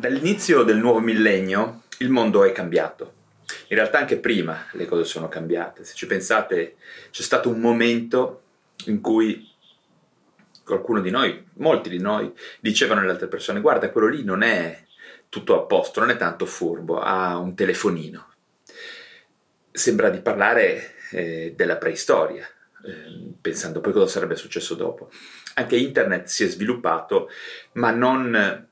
Dall'inizio del nuovo millennio il mondo è cambiato. In realtà anche prima le cose sono cambiate. Se ci pensate, c'è stato un momento in cui qualcuno di noi, molti di noi, dicevano alle altre persone guarda, quello lì non è tutto a posto, non è tanto furbo, ha un telefonino. Sembra di parlare eh, della preistoria, eh, pensando poi cosa sarebbe successo dopo. Anche internet si è sviluppato, ma non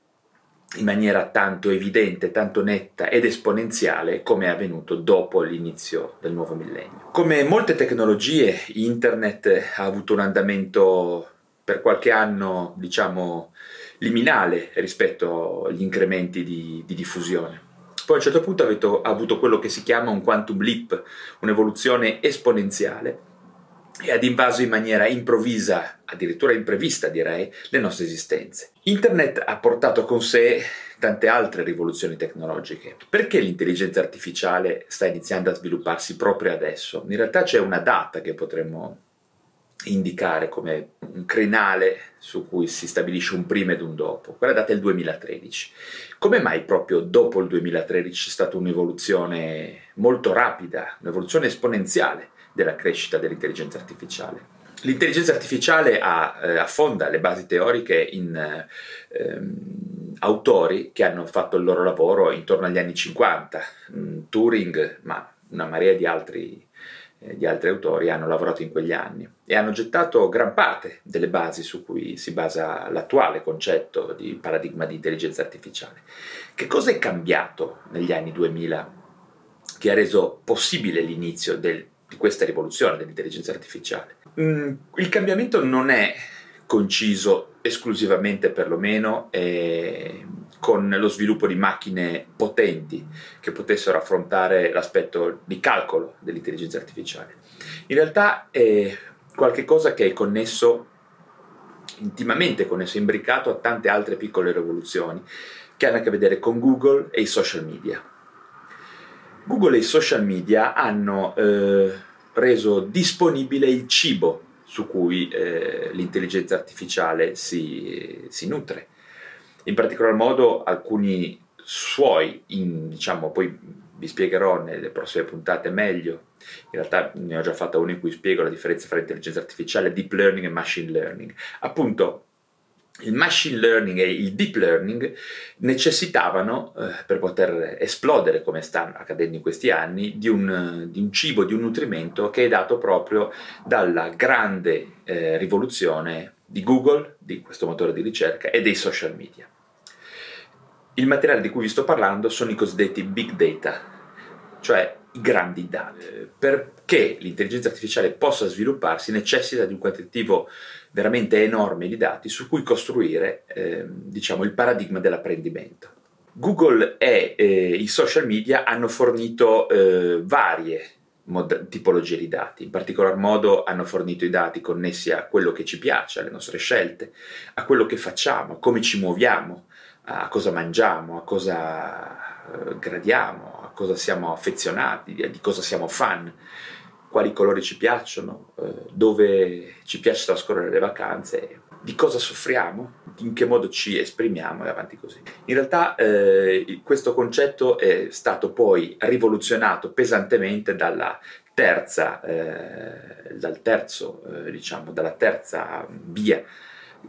in maniera tanto evidente, tanto netta ed esponenziale come è avvenuto dopo l'inizio del nuovo millennio. Come molte tecnologie, internet ha avuto un andamento per qualche anno, diciamo, liminale rispetto agli incrementi di, di diffusione. Poi a un certo punto avete avuto quello che si chiama un quantum leap, un'evoluzione esponenziale, e ad invaso in maniera improvvisa, addirittura imprevista direi, le nostre esistenze. Internet ha portato con sé tante altre rivoluzioni tecnologiche. Perché l'intelligenza artificiale sta iniziando a svilupparsi proprio adesso? In realtà c'è una data che potremmo indicare come un crinale su cui si stabilisce un prima ed un dopo. Quella data è il 2013. Come mai proprio dopo il 2013 c'è stata un'evoluzione molto rapida, un'evoluzione esponenziale della crescita dell'intelligenza artificiale? L'intelligenza artificiale ha, eh, affonda le basi teoriche in ehm, autori che hanno fatto il loro lavoro intorno agli anni 50, mm, Turing, ma una marea di altri eh, di altri autori hanno lavorato in quegli anni e hanno gettato gran parte delle basi su cui si basa l'attuale concetto di paradigma di intelligenza artificiale. Che cosa è cambiato negli anni 2000 che ha reso possibile l'inizio del, di questa rivoluzione dell'intelligenza artificiale? Mm, il cambiamento non è conciso esclusivamente perlomeno eh, con lo sviluppo di macchine potenti che potessero affrontare l'aspetto di calcolo dell'intelligenza artificiale. In realtà è qualcosa che è connesso, intimamente connesso, imbricato a tante altre piccole rivoluzioni che hanno a che vedere con Google e i social media. Google e i social media hanno eh, reso disponibile il cibo su cui eh, l'intelligenza artificiale si, si nutre in particolar modo alcuni suoi, in, diciamo, poi vi spiegherò nelle prossime puntate meglio, in realtà ne ho già fatta una in cui spiego la differenza tra intelligenza artificiale, deep learning e machine learning. Appunto, il machine learning e il deep learning necessitavano, eh, per poter esplodere come sta accadendo in questi anni, di un, di un, cibo, di un nutrimento che è dato proprio dalla grande eh, rivoluzione di Google, di questo motore di ricerca, e dei social media. Il materiale di cui vi sto parlando sono i cosiddetti big data, cioè i grandi dati. Perché l'intelligenza artificiale possa svilupparsi necessita di un quantitativo veramente enorme di dati su cui costruire eh, diciamo, il paradigma dell'apprendimento. Google e eh, i social media hanno fornito eh, varie mod- tipologie di dati, in particolar modo hanno fornito i dati connessi a quello che ci piace, alle nostre scelte, a quello che facciamo, a come ci muoviamo, a cosa mangiamo, a cosa eh, gradiamo, cosa siamo affezionati, di cosa siamo fan, quali colori ci piacciono, eh, dove ci piace trascorrere le vacanze, di cosa soffriamo, in che modo ci esprimiamo e avanti così. In realtà eh, questo concetto è stato poi rivoluzionato pesantemente dalla terza, eh, dal terzo, eh, diciamo, dalla terza via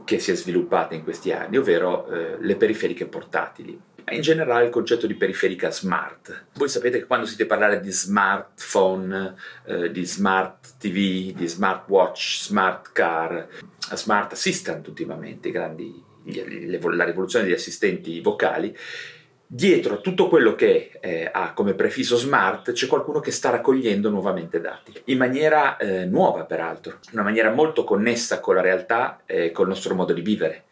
che si è sviluppata in questi anni, ovvero eh, le periferiche portatili. In generale il concetto di periferica smart. Voi sapete che quando sentite parlare di smartphone, eh, di smart TV, di smartwatch, smart car, smart assistant ultimamente, grandi, la rivoluzione degli assistenti vocali, dietro a tutto quello che eh, ha come prefisso smart c'è qualcuno che sta raccogliendo nuovamente dati, in maniera eh, nuova peraltro, una maniera molto connessa con la realtà e col nostro modo di vivere.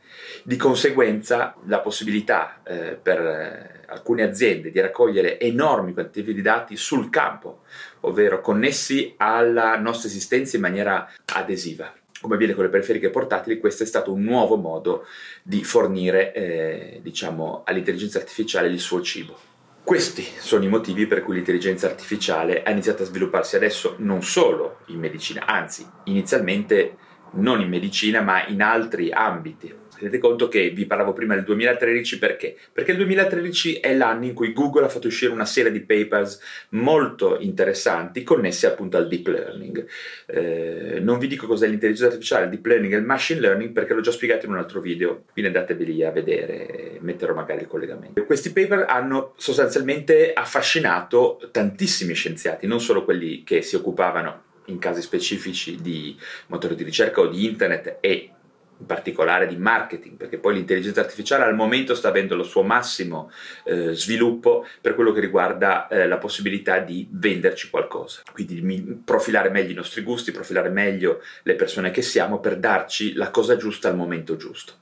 Di conseguenza la possibilità eh, per eh, alcune aziende di raccogliere enormi quantitativi di dati sul campo, ovvero connessi alla nostra esistenza in maniera adesiva come avviene con le periferiche portatili, questo è stato un nuovo modo di fornire eh, diciamo, all'intelligenza artificiale il suo cibo. Questi sono i motivi per cui l'intelligenza artificiale ha iniziato a svilupparsi adesso non solo in medicina, anzi inizialmente non in medicina ma in altri ambiti Tenete conto che vi parlavo prima del 2013 perché? Perché il 2013 è l'anno in cui Google ha fatto uscire una serie di papers molto interessanti connessi appunto al deep learning. Eh, non vi dico cos'è l'intelligenza artificiale, il deep learning e il machine learning perché l'ho già spiegato in un altro video, quindi andatevi a vedere, metterò magari il collegamento. Questi paper hanno sostanzialmente affascinato tantissimi scienziati, non solo quelli che si occupavano in casi specifici di motori di ricerca o di internet e in particolare di marketing, perché poi l'intelligenza artificiale al momento sta avendo lo suo massimo eh, sviluppo per quello che riguarda eh, la possibilità di venderci qualcosa, quindi di profilare meglio i nostri gusti, profilare meglio le persone che siamo per darci la cosa giusta al momento giusto.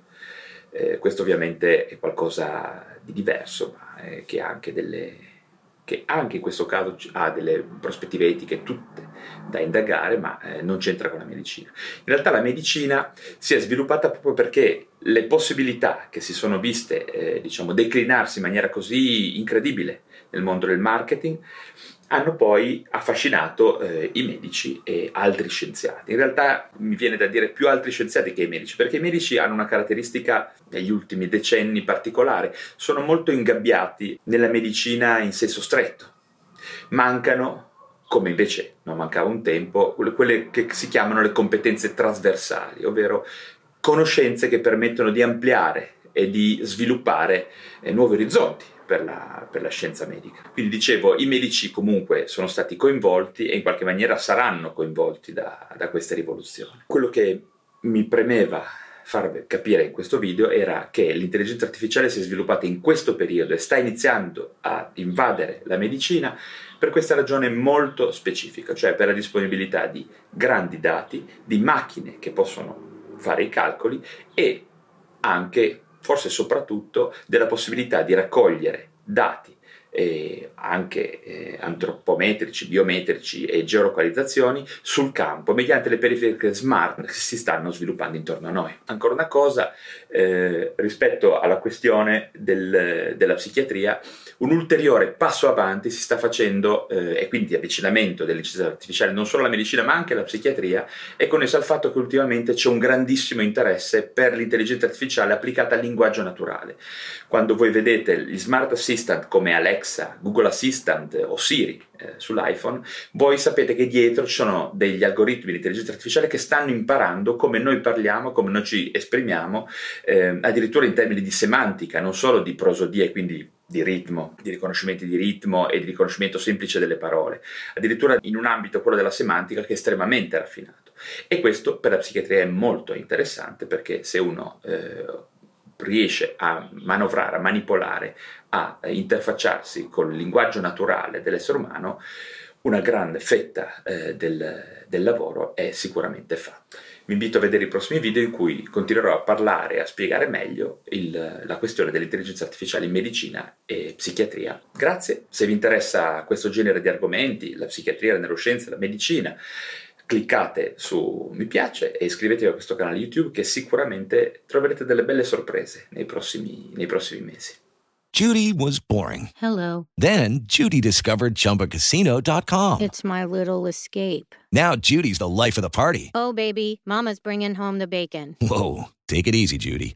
Eh, questo ovviamente è qualcosa di diverso, ma che ha anche delle che anche in questo caso ha delle prospettive etiche tutte da indagare, ma eh, non c'entra con la medicina. In realtà la medicina si è sviluppata proprio perché le possibilità che si sono viste, eh, diciamo, declinarsi in maniera così incredibile nel mondo del marketing hanno poi affascinato eh, i medici e altri scienziati. In realtà mi viene da dire più altri scienziati che i medici, perché i medici hanno una caratteristica negli ultimi decenni particolare, sono molto ingabbiati nella medicina in senso stretto. Mancano, come invece non mancava un tempo, quelle che si chiamano le competenze trasversali, ovvero conoscenze che permettono di ampliare e di sviluppare eh, nuovi orizzonti per la, per la, scienza medica. Quindi dicevo, i medici comunque sono stati coinvolti e in qualche maniera saranno coinvolti da, da questa rivoluzione. Quello che mi premeva far capire in questo video era che l'intelligenza artificiale si è sviluppata in questo periodo e sta iniziando a invadere la medicina per questa ragione molto specifica, cioè per la disponibilità di grandi dati, di macchine che possono fare i calcoli e anche forse soprattutto della possibilità di raccogliere dati eh, anche eh, antropometrici, biometrici e geolocalizzazioni sul campo mediante le periferiche smart che si stanno sviluppando intorno a noi. Ancora una cosa eh, rispetto alla questione del, della psichiatria, un ulteriore passo avanti si sta facendo eh, e quindi avvicinamento dell'intelligenza artificiale non solo alla medicina ma anche alla psichiatria è connesso al fatto che ultimamente c'è un grandissimo interesse per l'intelligenza artificiale applicata al linguaggio naturale. Quando voi vedete gli smart assistant come Alexa Alexa, Google Assistant o Siri eh, sull'iPhone, voi sapete che dietro ci sono degli algoritmi di intelligenza artificiale che stanno imparando come noi parliamo, come noi ci esprimiamo, eh, addirittura in termini di semantica, non solo di prosodia e quindi di ritmo, di riconoscimento di ritmo e di riconoscimento semplice delle parole, addirittura in un ambito, quello della semantica, che è estremamente raffinato. E questo per la psichiatria è molto interessante perché se uno eh, riesce a manovrare, a manipolare, a interfacciarsi con il linguaggio naturale dell'essere umano, una grande fetta eh, del, del, lavoro è sicuramente fatta. Vi invito a vedere i prossimi video in cui continuerò a parlare e a spiegare meglio il, la questione dell'intelligenza artificiale in medicina e psichiatria. Grazie, se vi interessa questo genere di argomenti, la psichiatria, la neuroscienza, la medicina, cliccate su mi piace e iscrivetevi a questo canale YouTube che sicuramente troverete delle belle sorprese nei prossimi, nei prossimi mesi. Judy was boring. Hello. Then Judy discovered chumbacasino.com. It's my little escape. Now Judy's the life of the party. Oh baby, mama's bringing home the bacon. Whoa, take it easy Judy.